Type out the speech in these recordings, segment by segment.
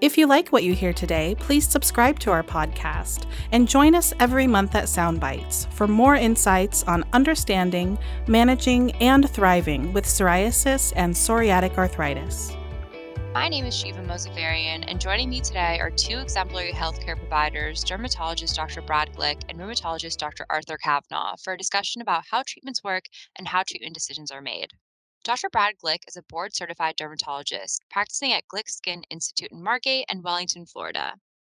If you like what you hear today, please subscribe to our podcast and join us every month at Soundbites for more insights on understanding, managing, and thriving with psoriasis and psoriatic arthritis. My name is Shiva Mosafarian, and joining me today are two exemplary healthcare providers, dermatologist Dr. Brad Glick and rheumatologist Dr. Arthur Kavanaugh, for a discussion about how treatments work and how treatment decisions are made. Dr. Brad Glick is a board certified dermatologist practicing at Glick Skin Institute in Margate and Wellington, Florida.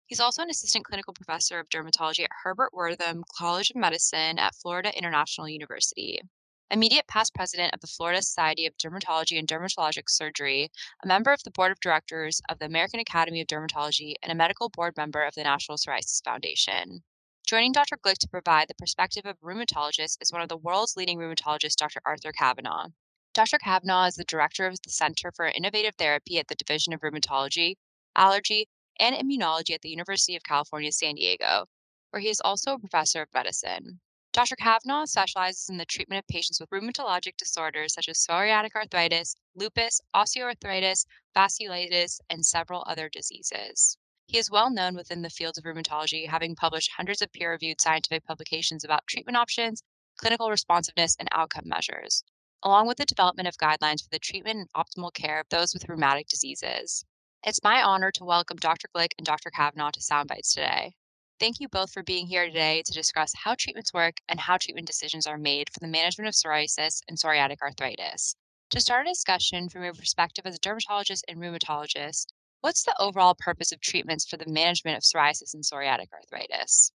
He's also an assistant clinical professor of dermatology at Herbert Wertheim College of Medicine at Florida International University. Immediate past president of the Florida Society of Dermatology and Dermatologic Surgery, a member of the board of directors of the American Academy of Dermatology, and a medical board member of the National Psoriasis Foundation. Joining Dr. Glick to provide the perspective of rheumatologists is one of the world's leading rheumatologists, Dr. Arthur Kavanaugh. Dr. Kavanaugh is the director of the Center for Innovative Therapy at the Division of Rheumatology, Allergy, and Immunology at the University of California, San Diego, where he is also a professor of medicine. Dr. Kavanaugh specializes in the treatment of patients with rheumatologic disorders such as psoriatic arthritis, lupus, osteoarthritis, vasculitis, and several other diseases. He is well known within the field of rheumatology, having published hundreds of peer reviewed scientific publications about treatment options, clinical responsiveness, and outcome measures along with the development of guidelines for the treatment and optimal care of those with rheumatic diseases. It's my honor to welcome Dr. Glick and Dr. Kavanaugh to Soundbites today. Thank you both for being here today to discuss how treatments work and how treatment decisions are made for the management of psoriasis and psoriatic arthritis. To start a discussion from your perspective as a dermatologist and rheumatologist, what's the overall purpose of treatments for the management of psoriasis and psoriatic arthritis?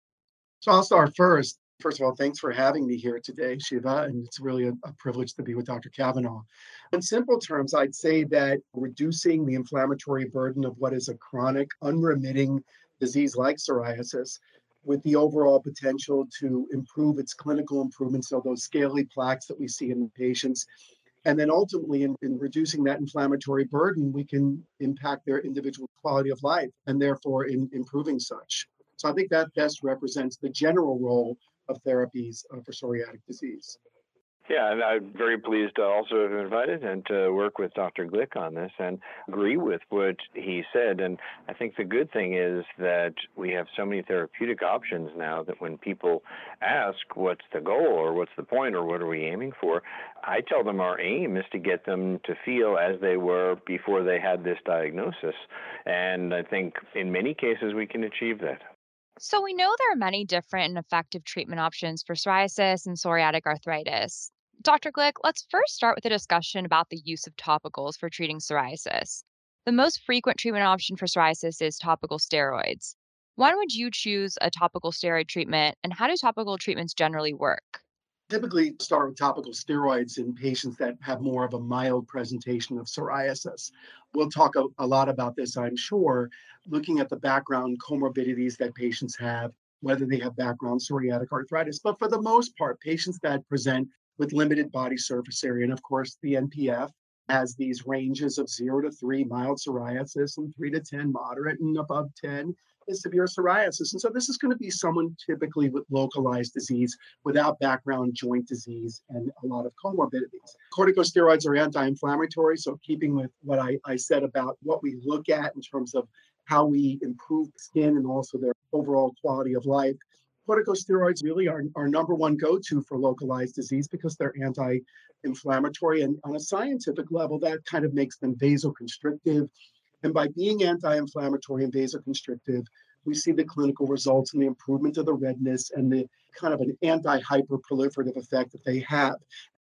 So I'll start first. First of all, thanks for having me here today, Shiva, and it's really a, a, privilege to be with Dr. Kavanaugh. In simple terms, I'd say that reducing the inflammatory burden of what is a chronic, unremitting disease like psoriasis with the overall potential to improve its clinical improvements, so those scaly plaques that we see in patients. And then ultimately, in, in reducing that inflammatory burden, we can impact their individual quality of life and therefore in improving such. So I think that best represents the general role of therapies uh, for psoriatic disease. Yeah, and I'm very pleased to also have invited and to work with Dr. Glick on this and agree with what he said. And I think the good thing is that we have so many therapeutic options now that when people ask what's the goal or what's the point or what are we aiming for, I tell them our aim is to get them to feel as they were before they had this diagnosis. And I think in many cases we can achieve that. So, we know there are many different and effective treatment options for psoriasis and psoriatic arthritis. Dr. Glick, let's first start with a discussion about the use of topicals for treating psoriasis. The most frequent treatment option for psoriasis is topical steroids. When would you choose a topical steroid treatment, and how do topical treatments generally work? Typically start with topical steroids in patients that have more of a mild presentation of psoriasis. We'll talk a, a, lot about this, I'm sure, looking at the background comorbidities that patients have, whether they have background psoriatic arthritis. But for the most part, patients that present with limited body surface area, and of course, the NPF has these ranges of zero to three mild psoriasis and three to 10 moderate and above 10 is severe psoriasis. And so this is going to be someone typically with localized disease without background joint disease and a lot of comorbidities. Corticosteroids are anti-inflammatory. So keeping with what I, I said about what we look at in terms of how we improve skin and also their overall quality of life, corticosteroids really are our number one go-to for localized disease because they're anti-inflammatory and on a scientific level that kind of makes them vasoconstrictive and by being anti-inflammatory and vasoconstrictive, we see the clinical results and the improvement of the redness and the kind of an anti-hyperproliferative effect that they have.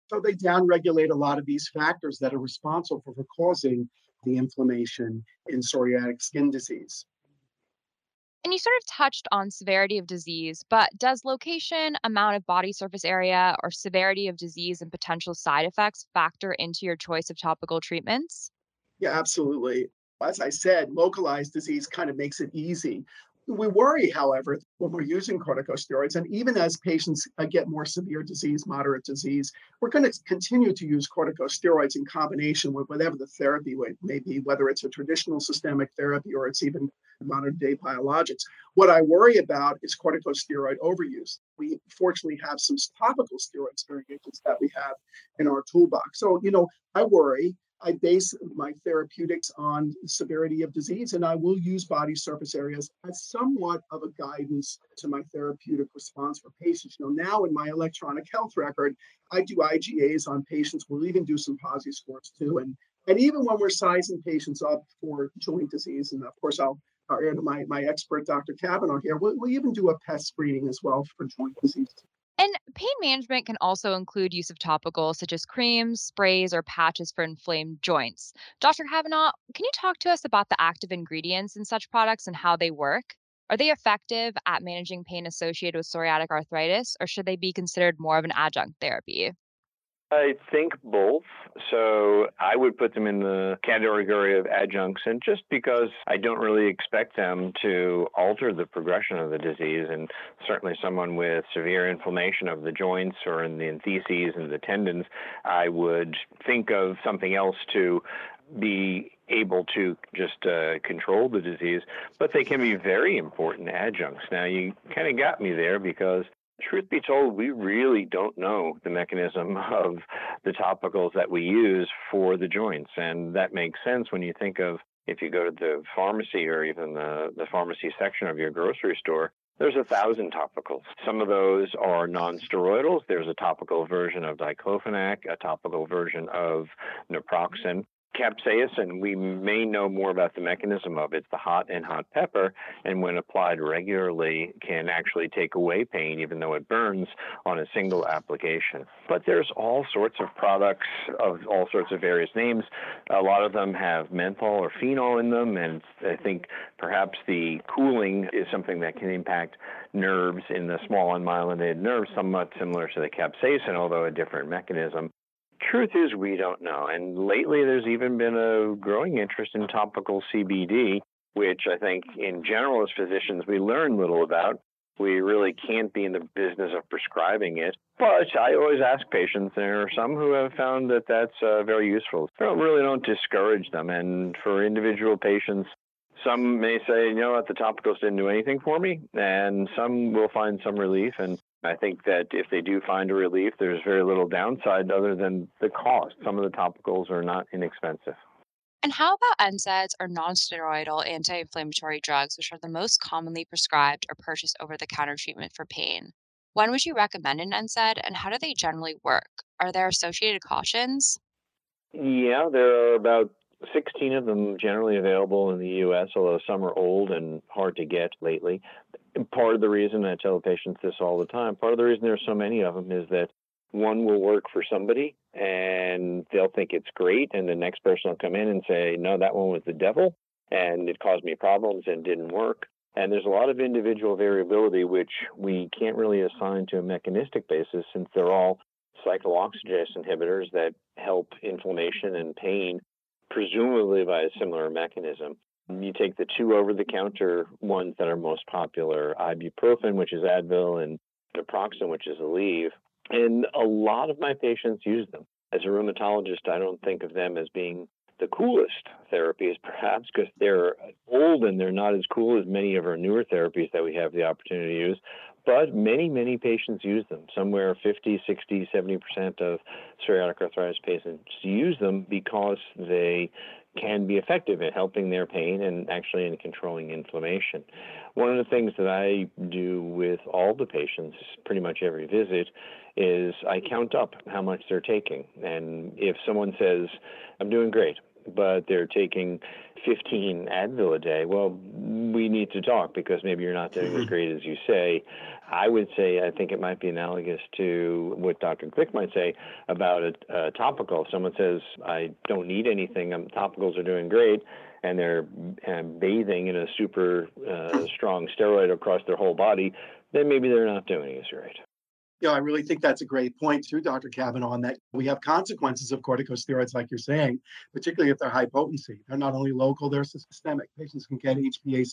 So they downregulate a lot of these factors that are responsible for, causing the inflammation in psoriatic skin disease. And you sort of touched on severity of disease, but does location, amount of body surface area, or severity of disease and potential side effects factor into your choice of topical treatments? Yeah, absolutely as I said, localized disease kind of makes it easy. We worry, however, when we're using corticosteroids, and even as patients uh, get more severe disease, moderate disease, we're going to continue to use corticosteroids in combination with whatever the therapy may be, whether it's a traditional systemic therapy or it's even modern day biologics. What I worry about is corticosteroid overuse. We fortunately have some topical steroid sparing agents that we have in our toolbox. So, you know, I worry I base my therapeutics on severity of disease, and I will use body surface areas as somewhat of a guidance to my therapeutic response for patients. You know, now in my electronic health record, I do IGAs on patients. We'll even do some PASI scores too, and and even when we're sizing patients up for joint disease, and of course I'll our, my, my expert, Dr. Kavanaugh here, we'll, we'll even do a PEST screening as well for joint disease. And pain management can also include use of topicals such as creams, sprays, or patches for inflamed joints. Dr. Kavanaugh, can you talk to us about the active ingredients in such products and how they work? Are they effective at managing pain associated with psoriatic arthritis, or should they be considered more of an adjunct therapy? I think both. So I would put them in the category of adjuncts, and just because I don't really expect them to alter the progression of the disease, and certainly someone with severe inflammation of the joints or in the entheses and the tendons, I would think of something else to be able to just uh, control the disease, but they can be very important adjuncts. Now, you kind of got me there because truth be told, we really don't know the mechanism of the topicals that we use for the joints. And that makes sense when you think of if you go to the pharmacy or even the, the pharmacy section of your grocery store, there's a thousand topicals. Some of those are non-steroidals. There's a topical version of diclofenac, a topical version of naproxen capsaicin, we may know more about the mechanism of it. It's the hot and hot pepper, and when applied regularly, can actually take away pain, even though it burns on a single application. But there's all sorts of products of all sorts of various names. A lot of them have menthol or phenol in them, and I think perhaps the cooling is something that can impact nerves in the small unmyelinated nerves, somewhat similar to the capsaicin, although a different mechanism. Truth is, we don't know. And lately, there's even been a growing interest in topical CBD, which I think, in general, as physicians, we learn little about. We really can't be in the business of prescribing it. But I always ask patients, there are some who have found that that's uh, very useful. I really don't discourage them. And for individual patients, some may say, you know what, the topicals didn't do anything for me, and some will find some relief. And I think that if they do find a relief, there's very little downside other than the cost. Some of the topicals are not inexpensive. And how about NSAIDs or nonsteroidal anti inflammatory drugs, which are the most commonly prescribed or purchased over the counter treatment for pain? When would you recommend an NSAID and how do they generally work? Are there associated cautions? Yeah, there are about 16 of them generally available in the US, although some are old and hard to get lately. Part of the reason I tell patients this all the time, part of the reason there's so many of them is that one will work for somebody and they'll think it's great, and the next person will come in and say, No, that one was the devil and it caused me problems and didn't work. And there's a lot of individual variability, which we can't really assign to a mechanistic basis since they're all cyclooxygenase inhibitors that help inflammation and pain presumably by a similar mechanism. You take the two over the counter ones that are most popular ibuprofen, which is Advil, and naproxen, which is Aleve. And a lot of my patients use them. As a rheumatologist, I don't think of them as being the coolest therapies, perhaps because they're old and they're not as cool as many of our newer therapies that we have the opportunity to use. But many, many patients use them. Somewhere 50, 60, 70% of psoriatic arthritis patients use them because they can be effective in helping their pain and actually in controlling inflammation. One of the things that I do with all the patients, pretty much every visit, is I count up how much they're taking. And if someone says, I'm doing great, but they're taking 15 Advil a day, well, we need to talk because maybe you're not doing as mm-hmm. great as you say. I would say I think it might be analogous to what Dr. Glick might say about a, a topical. If someone says, I don't need anything, um, topicals are doing great, and they're um, bathing in a super uh, strong steroid across their whole body, then maybe they're not doing as Yeah, I really think that's a great point too, Dr. Kavanaugh, on that we have consequences of corticosteroids, like you're saying, particularly if they're high potency. They're not only local, they're systemic. Patients can get HPA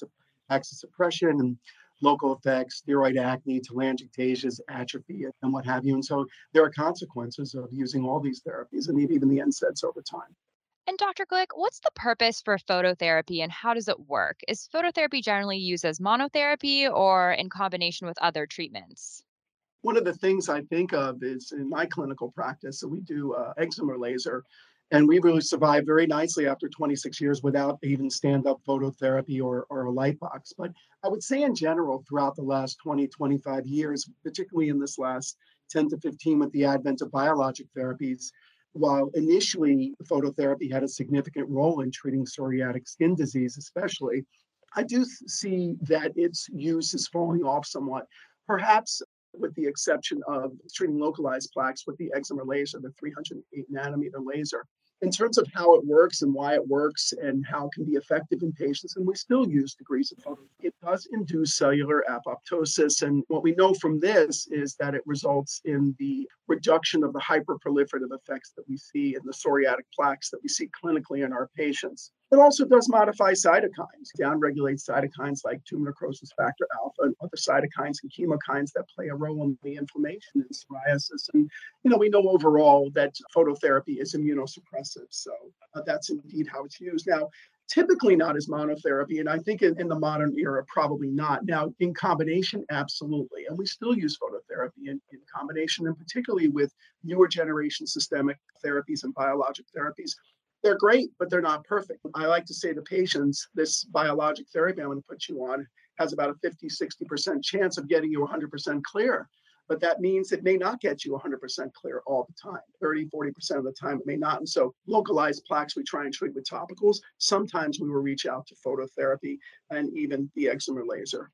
axis suppression and local effects, steroid acne, telangiectasias, atrophy, and what have you. And so there are consequences of using all these therapies and even the NSAIDs over time. And Dr. Glick, what's the purpose for phototherapy and how does it work? Is phototherapy generally used as monotherapy or in combination with other treatments? One of the things I think of is in my clinical practice, so we do uh, excimer laser, and we really survived very nicely after 26 years without even stand-up phototherapy or, or a light box. But I would say in general, throughout the last 20, 25 years, particularly in this last 10 to 15 with the advent of biologic therapies, while initially phototherapy had a significant role in treating psoriatic skin disease, especially, I do see that its use is falling off somewhat. Perhaps with the exception of treating localized plaques with the excimer laser, the 308 nanometer laser in terms of how it works and why it works and how it can be effective in patients, and we still use degrees of photo, it does induce cellular apoptosis. And what we know from this is that it results in the reduction of the hyperproliferative effects that we see in the psoriatic plaques that we see clinically in our patients. It also does modify cytokines, downregulates cytokines like tumor necrosis factor alpha and other cytokines and chemokines that play a role in the inflammation in psoriasis. And, you know, we know overall that phototherapy is immunosuppressive. So uh, that's indeed how it's used. Now, typically not as monotherapy. And I think in, in, the modern era, probably not. Now, in combination, absolutely. And we still use phototherapy in, in combination, and particularly with newer generation systemic therapies and biologic therapies they're great, but they're not perfect. I like to say to patients, this biologic therapy I'm going to put you on has about a 50, 60% chance of getting you 100% clear. But that means it may not get you 100% clear all the time. 30, 40% of the time, it may not. And so, localized plaques we try and treat with topicals. Sometimes we will reach out to phototherapy and even the excimer laser.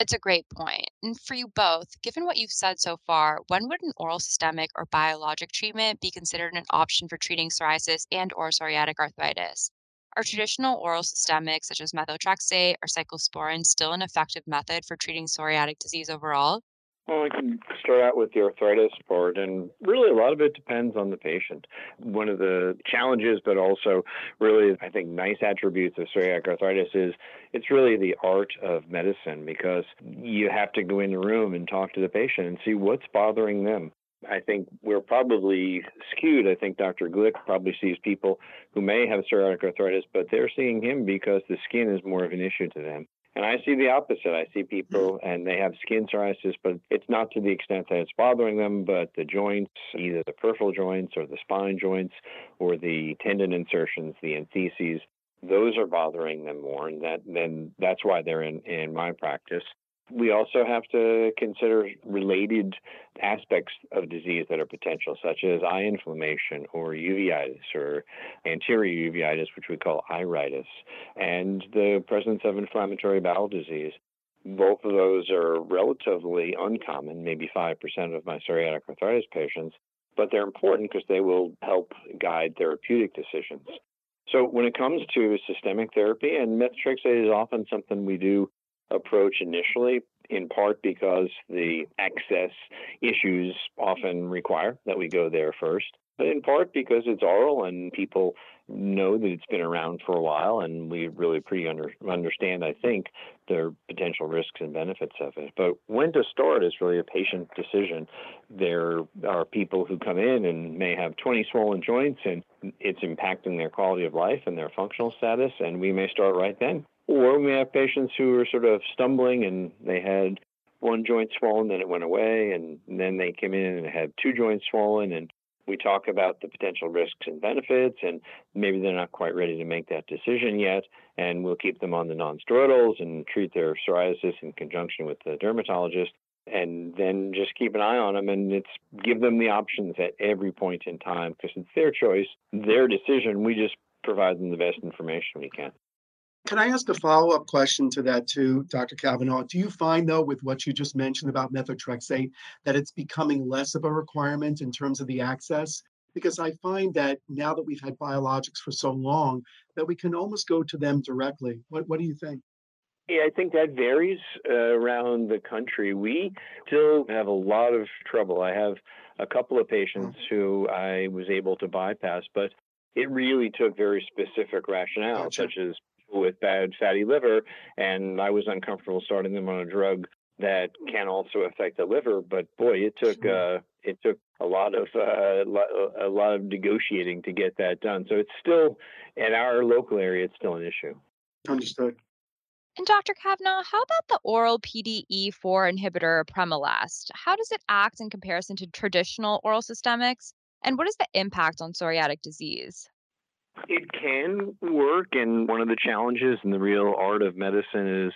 It's a great point. And for you both, given what you've said so far, when would an oral systemic or biologic treatment be considered an option for treating psoriasis and or psoriatic arthritis? Are traditional oral systemics such as methotrexate or cyclosporin still an effective method for treating psoriatic disease overall? Well, I can start out with the arthritis part, and really a lot of it depends on the patient. One of the challenges, but also really, I think, nice attributes of psoriatic arthritis is it's really the art of medicine because you have to go in the room and talk to the patient and see what's bothering them. I think we're probably skewed. I think Dr. Glick probably sees people who may have psoriatic arthritis, but they're seeing him because the skin is more of an issue to them. And I see the opposite. I see people mm. and they have skin psoriasis, but it's not to the extent that it's bothering them, but the joints, either the peripheral joints or the spine joints or the tendon insertions, the entheses, those are bothering them more. And that then that's why they're in, in my practice. We also have to consider related aspects of disease that are potential, such as eye inflammation or uveitis or anterior uveitis, which we call iritis, and the presence of inflammatory bowel disease. Both of those are relatively uncommon, maybe 5% of my psoriatic arthritis patients, but they're important because they will help guide therapeutic decisions. So when it comes to systemic therapy, and methotrexate is often something we do approach initially, in part because the access issues often require that we go there first, but in part because it's oral and people know that it's been around for a while and we really pretty under, understand, I think, the potential risks and benefits of it. But when to start is really a patient decision. There are people who come in and may have 20 swollen joints and it's impacting their quality of life and their functional status, and we may start right then. Or we have patients who are sort of stumbling and they had one joint swollen, then it went away, and then they came in and had two joints swollen. And we talk about the potential risks and benefits, and maybe they're not quite ready to make that decision yet. And we'll keep them on the nonsteroidals and treat their psoriasis in conjunction with the dermatologist and then just keep an eye on them and it's give them the options at every point in time because it's their choice, their decision. We just provide them the best information we can. Can I ask a follow up question to that, too, Dr. Kavanaugh? Do you find, though, with what you just mentioned about methotrexate, that it's becoming less of a requirement in terms of the access? Because I find that now that we've had biologics for so long, that we can almost go to them directly. What, what do you think? Yeah, I think that varies uh, around the country. We still have a lot of trouble. I have a couple of patients mm. who I was able to bypass, but it really took very specific rationale, gotcha. such as with bad fatty liver, and I was uncomfortable starting them on a drug that can also affect the liver. But boy, it took uh, it took a lot of uh, a lot of negotiating to get that done. So it's still in our local area, it's still an issue. Understood. And Dr. Kavanaugh, how about the oral PDE4 inhibitor Apremilast? How does it act in comparison to traditional oral systemics? And what is the impact on psoriatic disease? It can work, and one of the challenges in the real art of medicine is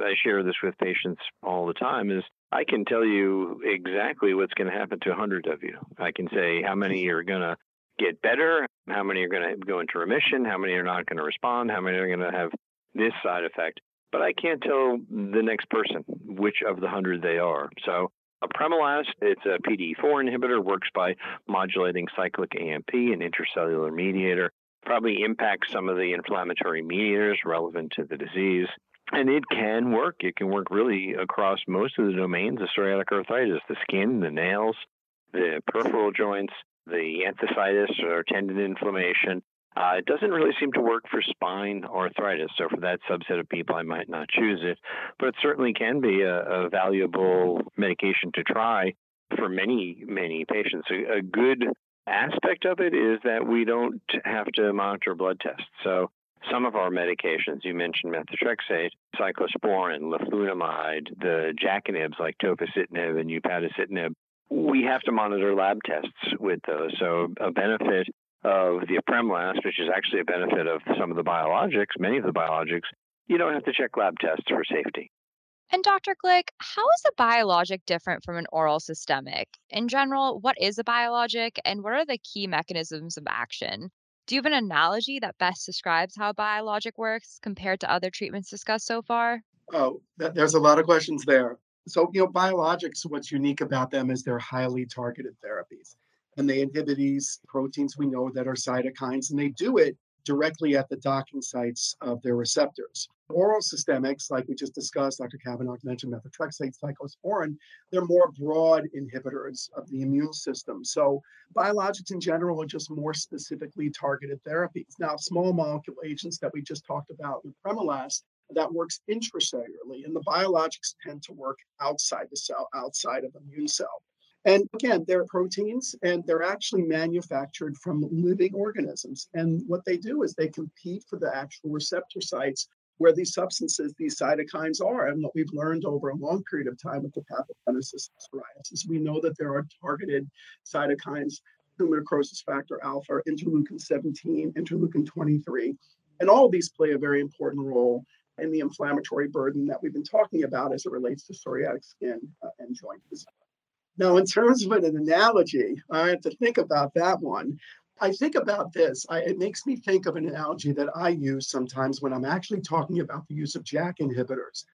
I share this with patients all the time is I can tell you exactly what's going to happen to 100 of you. I can say how many are going to get better, how many are going to go into remission, how many are not going to respond, how many are going to have this side effect. But I can't tell the next person which of the 100 they are. So Apremilast, it's a PDE4 inhibitor, works by modulating cyclic AMP, an intracellular mediator probably impacts some of the inflammatory mediators relevant to the disease. And it can work. It can work really across most of the domains of psoriatic arthritis the skin, the nails, the peripheral joints, the enthesitis or tendon inflammation. Uh, it doesn't really seem to work for spine arthritis. So, for that subset of people, I might not choose it. But it certainly can be a, a valuable medication to try for many, many patients. A, a good aspect of it is that we don't have to monitor blood tests. So some of our medications, you mentioned methotrexate, cyclosporin, leflunomide, the JAK inhibitors like tofacitinib and upadacitinib, we have to monitor lab tests with those. So a benefit of the apremilast, which is actually a benefit of some of the biologics, many of the biologics, you don't have to check lab tests for safety. And Dr. Glick, how is a biologic different from an oral systemic? In general, what is a biologic and what are the key mechanisms of action? Do you have an analogy that best describes how biologic works compared to other treatments discussed so far? Oh, there's a lot of questions there. So, you know, biologics, what's unique about them is they're highly targeted therapies. And they inhibit these proteins we know that are cytokines, and they do it directly at the docking sites of their receptors. Oral systemics, like we just discussed, Dr. Kavanaugh mentioned methotrexate, cyclosporin, they're more broad inhibitors of the immune system. So biologics in general are just more specifically targeted therapies. Now, small molecule agents that we just talked about with Apremilast, that works intracellularly, and the biologics tend to work outside the cell, outside of the immune cell. And again, they're proteins and they're actually manufactured from living organisms. And what they do is they compete for the actual receptor sites where these substances, these cytokines are. And what we've learned over a long period of time with the pathogenesis of psoriasis, we know that there are targeted cytokines, tumor necrosis factor alpha, interleukin 17, interleukin 23. And all of these play a very important role in the inflammatory burden that we've been talking about as it relates to psoriatic skin uh, and joint disease. Now, in terms of an analogy, I have to think about that one. I think about this. I, it makes me think of an analogy that I use sometimes when I'm actually talking about the use of JAK inhibitors.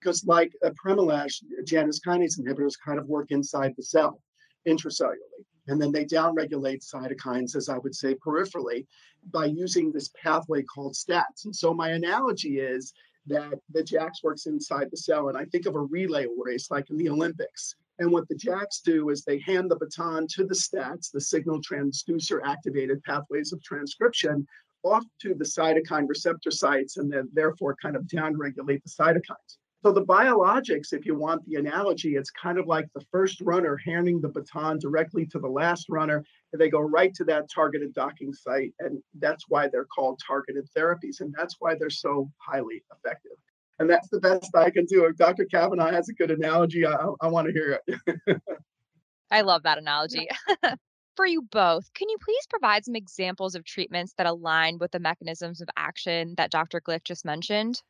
Because, like a Apremilast, Janus kinase inhibitors kind of work inside the cell, intracellularly. And then they downregulate cytokines, as I would say, peripherally by using this pathway called STATs. And so, my analogy is that the JAKs works inside the cell. And I think of a relay race like in the Olympics and what the JAKs do is they hand the baton to the STATs, the signal transducer activated pathways of transcription, off to the cytokine receptor sites and then therefore kind of downregulate the cytokines. So the biologics, if you want the analogy, it's kind of like the first runner handing the baton directly to the last runner, and they go right to that targeted docking site. And that's why they're called targeted therapies. And that's why they're so highly effective. And that's the best I can do. If Dr. Kavanaugh has a good analogy, I, I want to hear it. I love that analogy. For you both, can you please provide some examples of treatments that align with the mechanisms of action that Dr. Glick just mentioned?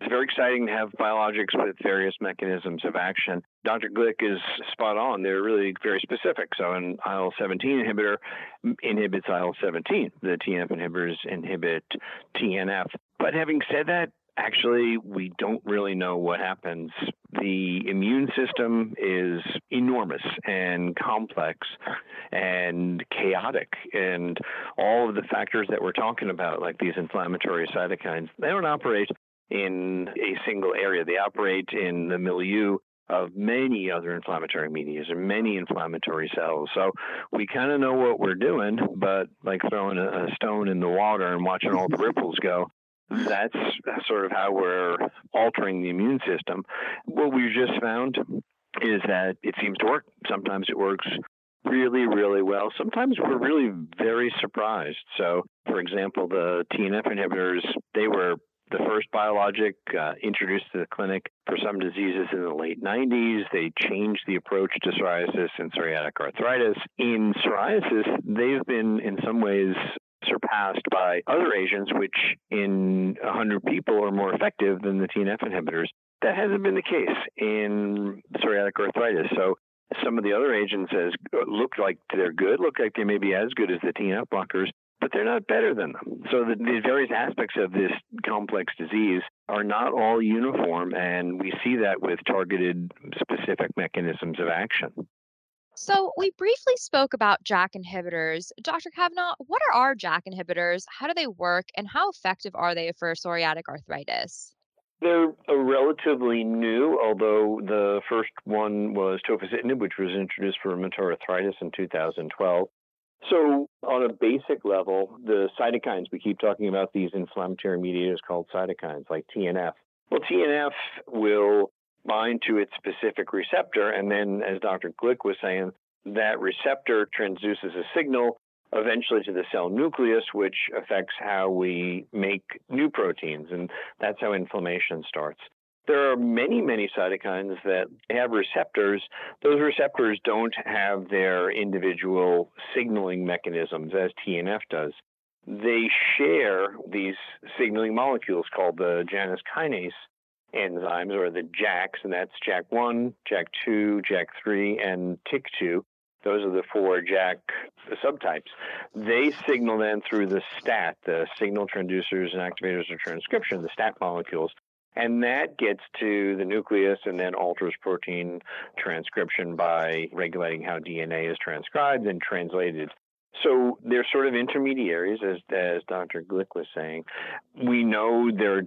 It's very exciting to have biologics with various mechanisms of action. Dr. Glick is spot on. They're really very specific. So, an IL 17 inhibitor inhibits IL 17. The TNF inhibitors inhibit TNF. But having said that, actually, we don't really know what happens. The immune system is enormous and complex and chaotic. And all of the factors that we're talking about, like these inflammatory cytokines, they don't operate in a single area. They operate in the milieu of many other inflammatory medias and many inflammatory cells. So we kind of know what we're doing, but like throwing a, stone in the water and watching all the ripples go, that's sort of how we're altering the immune system. What we just found is that it seems to work. Sometimes it works really, really well. Sometimes we're really very surprised. So, for example, the TNF inhibitors, they were the first biologic uh, introduced to the clinic for some diseases in the late 90s. They changed the approach to psoriasis and psoriatic arthritis. In psoriasis, they've been in some ways surpassed by other agents, which in 100 people are more effective than the TNF inhibitors. That hasn't been the case in psoriatic arthritis. So some of the other agents as look like they're good, look like they may be as good as the TNF blockers, but they're not better than them. So the, the various aspects of this complex disease are not all uniform, and we see that with targeted specific mechanisms of action. So, we briefly spoke about JAK inhibitors. Dr. Kavanaugh, what are our JAK inhibitors? How do they work? And how effective are they for psoriatic arthritis? They're uh, relatively new, although the first one was tofacitinib, which was introduced for rheumatoid arthritis in 2012. So, on a basic level, the cytokines, we keep talking about these inflammatory mediators called cytokines, like TNF. Well, TNF will bind to its specific receptor. And then, as Dr. Glick was saying, that receptor transduces a signal eventually to the cell nucleus, which affects how we make new proteins. And that's how inflammation starts. There are many, many cytokines that have receptors. Those receptors don't have their individual signaling mechanisms as TNF does. They share these signaling molecules called the Janus kinase enzymes or the JAKs, and that's JAK1, JAK2, JAK3, and TYK2. Those are the four JAK subtypes. They signal then through the STAT, the signal transducers and activators of transcription, the STAT molecules. And that gets to the nucleus and then alters protein transcription by regulating how DNA is transcribed and translated so they're sort of intermediaries, as, as Dr. Glick was saying. We know there are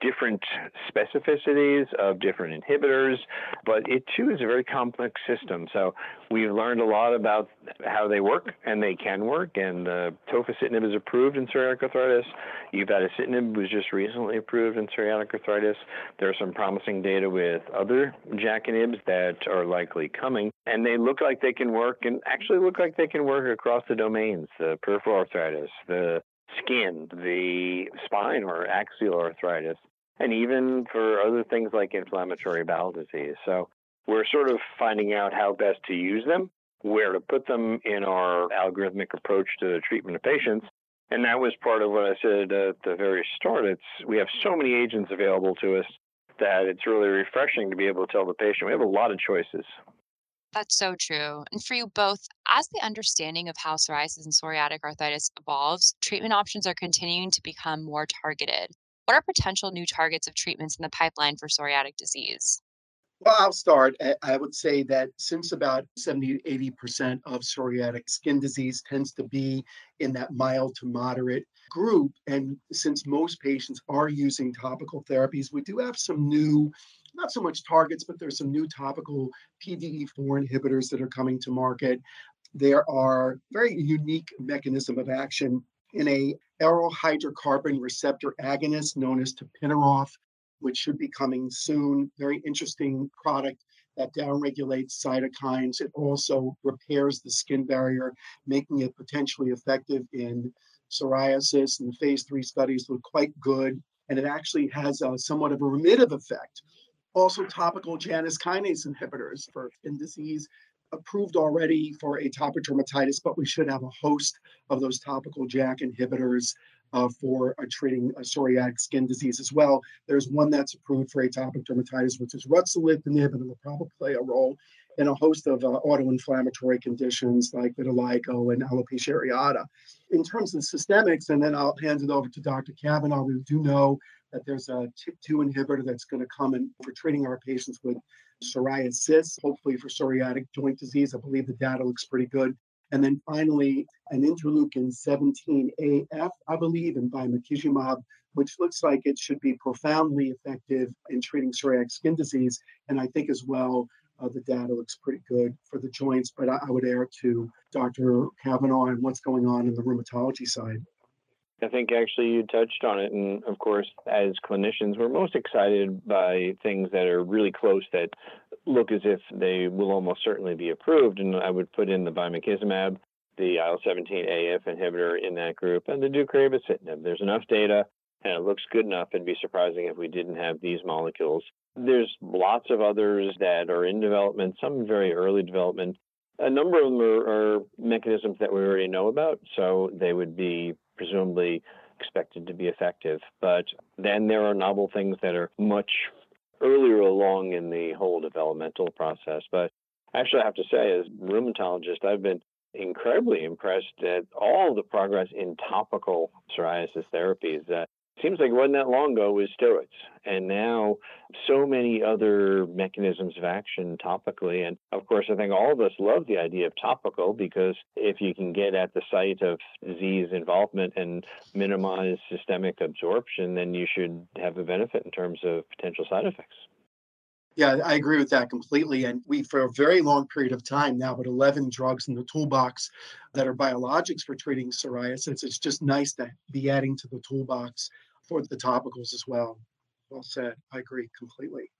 different specificities of different inhibitors, but it too is a very complex system. So we've learned a lot about how they work, and they can work. And uh, tofacitinib is approved in psoriatic arthritis. Upadacitinib was just recently approved in psoriatic arthritis. There are some promising data with other JAK inhibitors that are likely coming, and they look like they can work, and actually look like they can work across the domains: the peripheral arthritis, the skin, the spine or axial arthritis, and even for other things like inflammatory bowel disease. So we're sort of finding out how best to use them, where to put them in our algorithmic approach to the treatment of patients. And that was part of what I said at the very start. It's we have so many agents available to us that it's really refreshing to be able to tell the patient we have a lot of choices. That's so true. And for you both, as the understanding of how psoriasis and psoriatic arthritis evolves, treatment options are continuing to become more targeted. What are potential new targets of treatments in the pipeline for psoriatic disease? Well, I'll start. Eh, I would say that since about 70 80% of psoriatic skin disease tends to be in that mild to moderate group, and since most patients are using topical therapies, we do have some new, not so much targets, but there's some new topical PDE4 inhibitors that are coming to market. There are very unique mechanism of action in a aryl hydrocarbon receptor agonist known as tapinarof which should be coming soon. Very interesting product that downregulates cytokines. It also repairs the skin barrier, making it potentially effective in psoriasis. And the phase three studies look quite good. And it actually has a, somewhat of a remittive effect. Also, topical Janus kinase inhibitors for skin disease approved already for atopic dermatitis, but we should have a host of those topical JAK inhibitors uh, for uh, treating psoriatic skin disease as well. There's one that's approved for atopic dermatitis, which is ruxolitinib, and it will probably play a role in a host of uh, autoinflammatory conditions like vitiligo and alopecia areata. In terms of systemics, and then I'll hand it over to Dr. Kavanaugh, we do know that there's a TYK2 inhibitor that's going to come in for treating our patients with psoriasis, hopefully for psoriatic joint disease. I believe the data looks pretty good. And then finally, an interleukin 17AF, I believe, and bimekizumab, which looks like it should be profoundly effective in treating psoriatic skin disease. And I think as well, uh, the data looks pretty good for the joints, but I, I would err to Dr. Kavanaugh and what's going on in the rheumatology side. I think actually you touched on it. And of course, as clinicians, we're most excited by things that are really close that look as if they will almost certainly be approved. And I would put in the bimekizumab, the IL 17 AF inhibitor in that group, and the deucravacitinib. There's enough data and it looks good enough. It'd be surprising if we didn't have these molecules. There's lots of others that are in development, some very early development. A number of them are, are mechanisms that we already know about, so they would be presumably expected to be effective. But then there are novel things that are much earlier along in the whole developmental process. But actually, I have to say, as a rheumatologist, I've been incredibly impressed at all the progress in topical psoriasis therapies. Uh, seems like it wasn't that long ago with steroids and now so many other mechanisms of action topically and of course i think all of us love the idea of topical because if you can get at the site of disease involvement and minimize systemic absorption then you should have a benefit in terms of potential side effects yeah, I agree with that completely. And we, for a very long period of time now, with 11 drugs in the toolbox that are biologics for treating psoriasis, it's just nice to be adding to the toolbox for the topicals as well. Well said. I agree completely.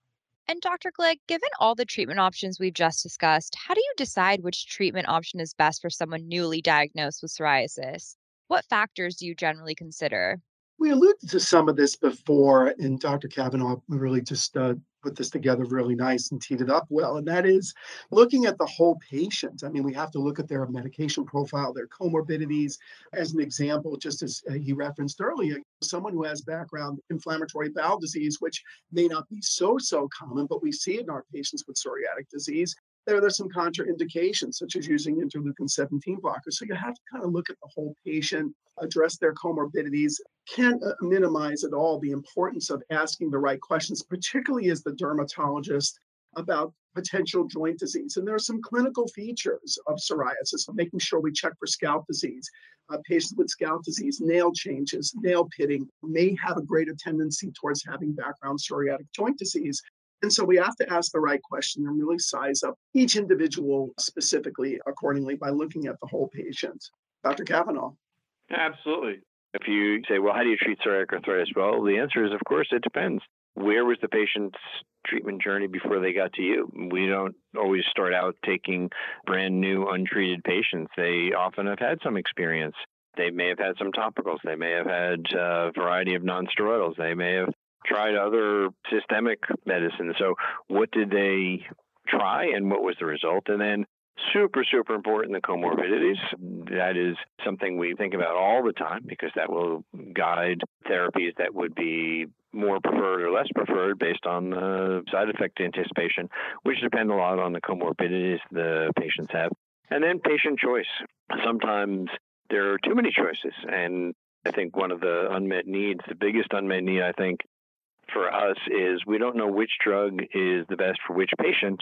And Dr. Glick, given all the treatment options we've just discussed, how do you decide which treatment option is best for someone newly diagnosed with psoriasis? What factors do you generally consider? We alluded to some of this before, and Dr. Kavanaugh really just uh, put this together really nice and teed it up well. And that is looking at the whole patient. I mean, we have to look at their medication profile, their comorbidities. As an example, just as uh, he referenced earlier, someone who has background inflammatory bowel disease, which may not be so, so common, but we see it in our patients with psoriatic disease, there, there's some contraindications, such as using interleukin 17 blockers. So you have to kind of look at the whole patient, address their comorbidities, can't uh, minimize at all the importance of asking the right questions, particularly as the dermatologist about potential joint disease. And there are some clinical features of psoriasis, making sure we check for scalp disease. Uh, patients with scalp disease, nail changes, nail pitting may have a greater tendency towards having background psoriatic joint disease. And so we have to ask the right question and really size up each individual specifically accordingly by looking at the whole patient. Dr. Kavanaugh. Absolutely. If you say, well, how do you treat psoriatic arthritis? Well, the answer is, of course, it depends. Where was the patient's treatment journey before they got to you? We don't always start out taking brand new untreated patients. They often have had some experience. They may have had some topicals. They may have had a variety of nonsteroidals. They may have tried other systemic medicine. So, what did they try and what was the result? And then, super, super important the comorbidities. That is something we think about all the time because that will guide therapies that would be more preferred or less preferred based on the side effect anticipation, which depend a lot on the comorbidities the patients have. And then patient choice. Sometimes there are too many choices. And I think one of the unmet needs, the biggest unmet need, I think, for us is we don't know which drug is the best for which patient.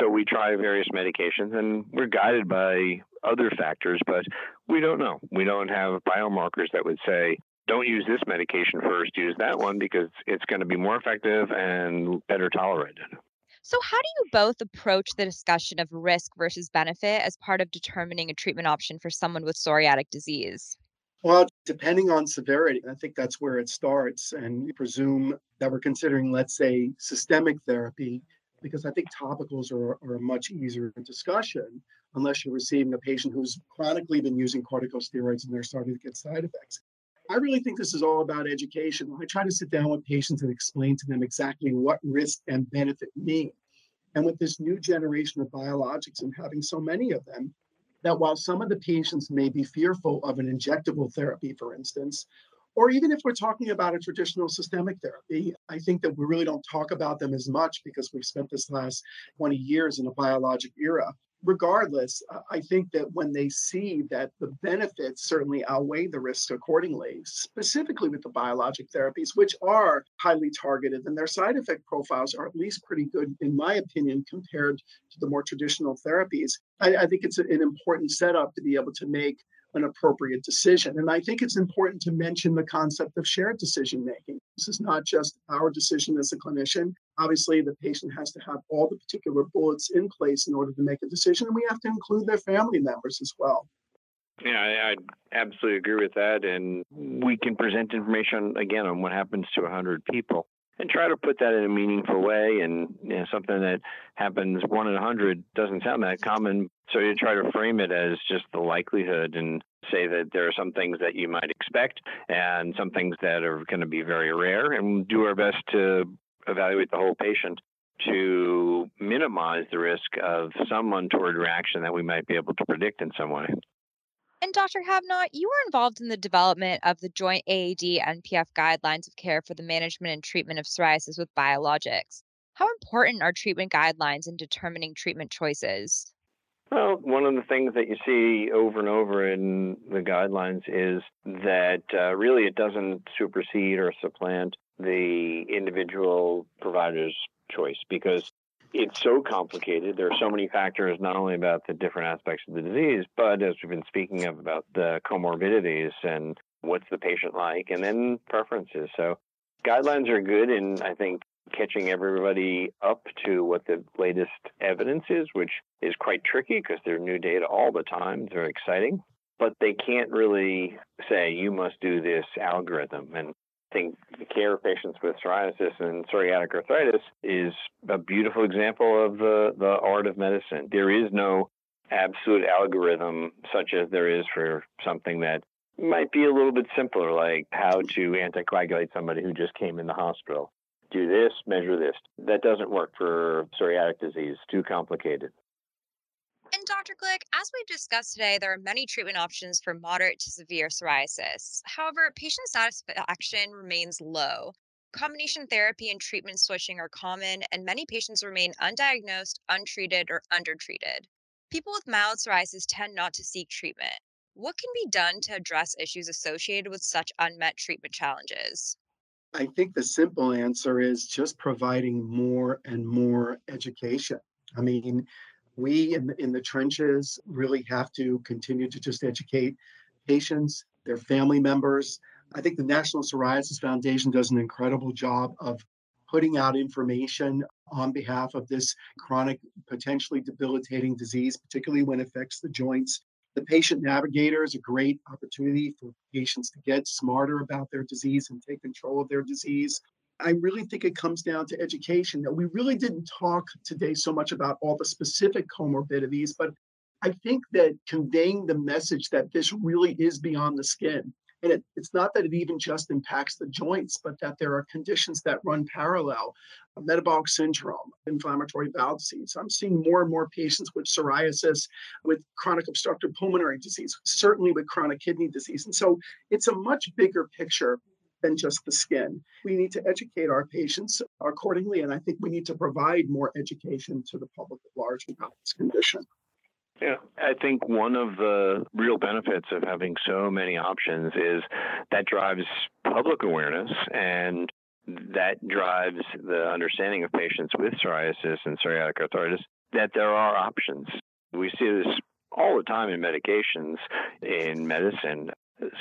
So we try various medications and we're guided by other factors, but we don't know. We don't have biomarkers that would say, don't use this medication first, use that one because it's going to be more effective and better tolerated. So, how do you both approach the discussion of risk versus benefit as part of determining a treatment option for someone with psoriatic disease? Well, depending on severity, I think that's where it starts. And presume that we're considering, let's say, systemic therapy, because I think topicals are, are a much easier discussion unless you're receiving a patient who's chronically been using corticosteroids and they're starting to get side effects. I really think this is all about education. I try to sit down with patients and explain to them exactly what risk and benefit mean. And with this new generation of biologics and having so many of them, that while some of the patients may be fearful of an injectable therapy, for instance, or even if we're talking about a traditional systemic therapy, I think that we really don't talk about them as much because we've spent this last 20 years in a biologic era regardless, uh, I think that when they see that the benefits certainly outweigh the risks accordingly, specifically with the biologic therapies, which are highly targeted and their side effect profiles are at least pretty good, in my opinion, compared to the more traditional therapies, I, I think it's an important setup to be able to make an appropriate decision. And I think it's important to mention the concept of shared decision making. This is not just our decision as a clinician. Obviously, the patient has to have all the particular bullets in place in order to make a decision, and we have to include their family members as well. Yeah, I, I absolutely agree with that. And we can present information again on what happens to 100 people and try to put that in a meaningful way. And you know, something that happens one in a hundred doesn't sound that common. So you try to frame it as just the likelihood and say that there are some things that you might expect and some things that are going to be very rare and do our best to evaluate the whole patient to minimize the risk of some untoward reaction that we might be able to predict in some way. And Dr. Kavanaugh, you were involved in the development of the joint AAD NPF guidelines of care for the management and treatment of psoriasis with biologics. How important are treatment guidelines in determining treatment choices? Well, one of the things that you see over and over in the guidelines is that uh, really it doesn't supersede or supplant the individual provider's choice because it's so complicated. There are so many factors, not only about the different aspects of the disease, but as we've been speaking of, about the comorbidities and what's the patient like, and then preferences. So guidelines are good in, I think, catching everybody up to what the latest evidence is, which is quite tricky because there are new data all the time. They're exciting, but they can't really say you must do this algorithm. And think the care of patients with psoriasis and psoriatic arthritis is a beautiful example of the, the art of medicine. There is no absolute algorithm such as there is for something that might be a little bit simpler, like how to anticoagulate somebody who just came in the hospital. Do this, measure this. That doesn't work for psoriatic disease, too complicated. And Dr. Glick, as we've discussed today, there are many treatment options for moderate to severe psoriasis. However, patient satisfaction remains low. Combination therapy and treatment switching are common, and many patients remain undiagnosed, untreated, or undertreated. People with mild psoriasis tend not to seek treatment. What can be done to address issues associated with such unmet treatment challenges? I think the simple answer is just providing more and more education. I mean, we in the, in the trenches really have to continue to just educate patients, their family members. I think the National Psoriasis Foundation does an incredible job of putting out information on behalf of this chronic, potentially debilitating disease, particularly when it affects the joints. The patient navigator is a great opportunity for patients to get smarter about their disease and take control of their disease. I really think it comes down to education. That we really didn't talk today so much about all the specific comorbidities, but I think that conveying the message that this really is beyond the skin. And it, it's not that it even just impacts the joints, but that there are conditions that run parallel metabolic syndrome, inflammatory bowel disease. I'm seeing more and more patients with psoriasis, with chronic obstructive pulmonary disease, certainly with chronic kidney disease. And so it's a much bigger picture than just the skin. We need to educate our patients accordingly, and I think we need to provide more education to the public at large about this condition. Yeah, I think one of the real benefits of having so many options is that drives public awareness and that drives the understanding of patients with psoriasis and psoriatic arthritis that there are options. We see this all the time in medications in medicine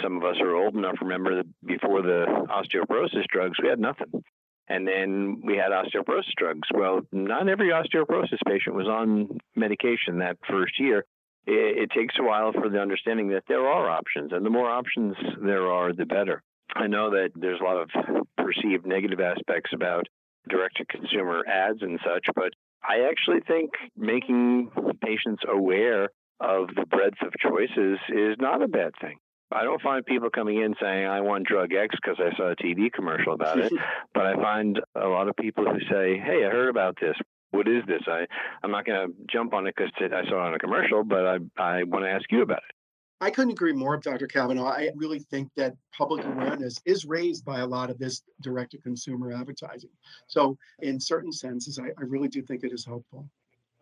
some of us are old enough remember that before the osteoporosis drugs, we had nothing. And then we had osteoporosis drugs. Well, not every osteoporosis patient was on medication that first year. It, it takes a while for the understanding that there are options, and the more options there are, the better. I know that there's a lot of perceived negative aspects about direct to consumer ads and such, but I actually think making patients aware of the breadth of choices is not a bad thing. I don't find people coming in saying, I want drug X because I saw a TV commercial about it. but I find a lot of people who say, Hey, I heard about this. What is this? I, I'm not going to jump on it because I saw it on a commercial, but I, I want to ask you about it. I couldn't agree more, Dr. Kavanaugh. I really think that public awareness is raised by a lot of this direct to consumer advertising. So, in certain senses, I, I really do think it is helpful.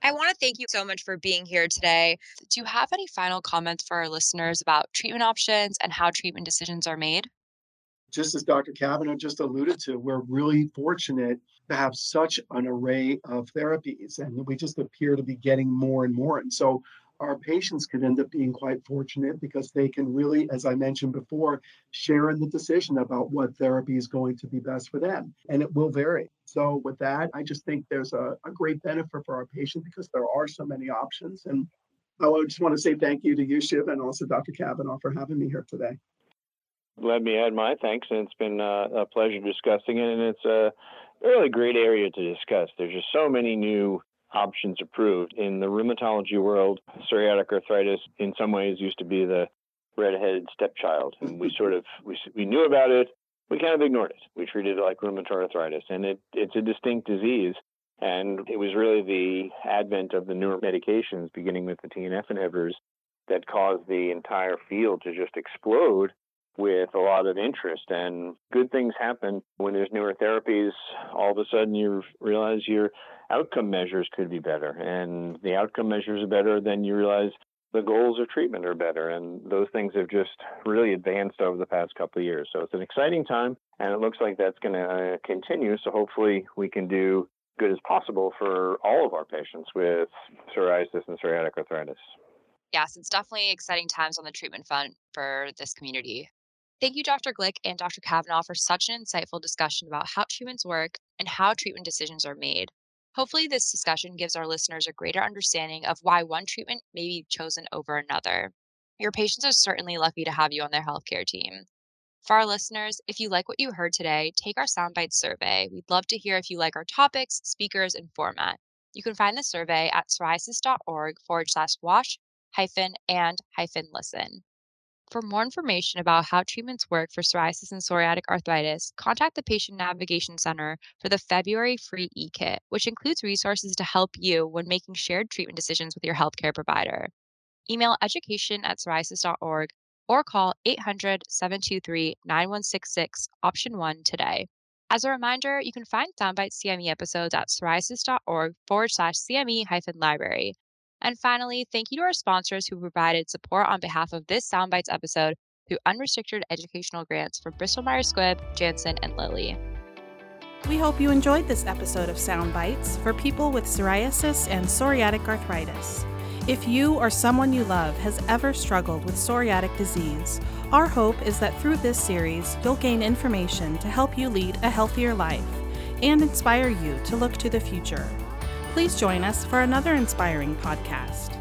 I want to thank you so much for being here today. Do you have any final comments for our listeners about treatment options and how treatment decisions are made? Just as Dr. Kavanaugh just alluded to, we're really fortunate to have such an array of therapies, and we just appear to be getting more and more. And so our patients can end up being quite fortunate because they can really, as I mentioned before, share in the decision about what therapy is going to be best for them. And it will vary. So, with that, I just think there's a, a great benefit for our patients because there are so many options. And I just want to say thank you to you, Shiv, and also Dr. Kavanaugh for having me here today. Let me add my thanks, and it's been uh, a pleasure discussing it, and it's a really great area to discuss. There's just so many new options approved in the rheumatology world. Psoriatic arthritis, in some ways, used to be the redheaded stepchild, and we sort of we we knew about it, we kind of ignored it. We treated it like rheumatoid arthritis, and it it's a distinct disease. And it was really the advent of the newer medications, beginning with the TNF inhibitors, that caused the entire field to just explode with a lot of interest. And good things happen when there's newer therapies. All of a sudden, you realize your outcome measures could be better. And the outcome measures are better, then you realize the goals of treatment are better. And those things have just really advanced over the past couple of years. So it's an exciting time, and it looks like that's going to uh, continue. So hopefully, we can do good as possible for all of our patients with psoriasis and psoriatic arthritis. Yes, it's definitely exciting times on the treatment front for this community. Thank you, Dr. Glick and Dr. Kavanaugh, for such an insightful discussion about how treatments work and how treatment decisions are made. Hopefully, this discussion gives our listeners a greater understanding of why one treatment may be chosen over another. Your patients are certainly lucky to have you on their healthcare team. For our listeners, if you like what you heard today, take our Soundbites survey. We'd love to hear if you like our topics, speakers, and format. You can find the survey at psoriasis.org forward slash watch hyphen and hyphen listen. For more information about how treatments work for psoriasis and psoriatic arthritis, contact the Patient Navigation Center for the February free e-kit, which includes resources to help you when making shared treatment decisions with your healthcare provider. Email education at psoriasis.org or call 800 723 9166 option 1 today. As a reminder, you can find Soundbite CME episodes at psoriasis.org forward slash CME hyphen library. And finally, thank you to our sponsors who provided support on behalf of this Soundbites episode through unrestricted educational grants from Bristol Myers Squibb, Janssen, and Lilly. We hope you enjoyed this episode of Soundbites for people with psoriasis and psoriatic arthritis. If you or someone you love has ever struggled with psoriatic disease, our hope is that through this series, you'll gain information to help you lead a healthier life and inspire you to look to the future please join us for another inspiring podcast.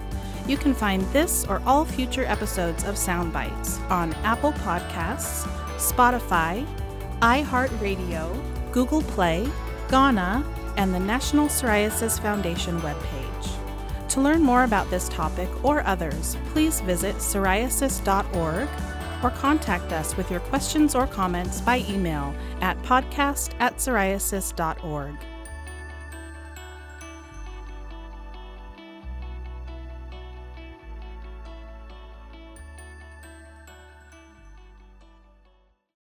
You can find this or all future episodes of Soundbites on Apple Podcasts, Spotify, iHeartRadio, Google Play, Gaana, and the National Psoriasis Foundation webpage. To learn more about this topic or others, please visit psoriasis.org or contact us with your questions or comments by email at podcast at psoriasis.org.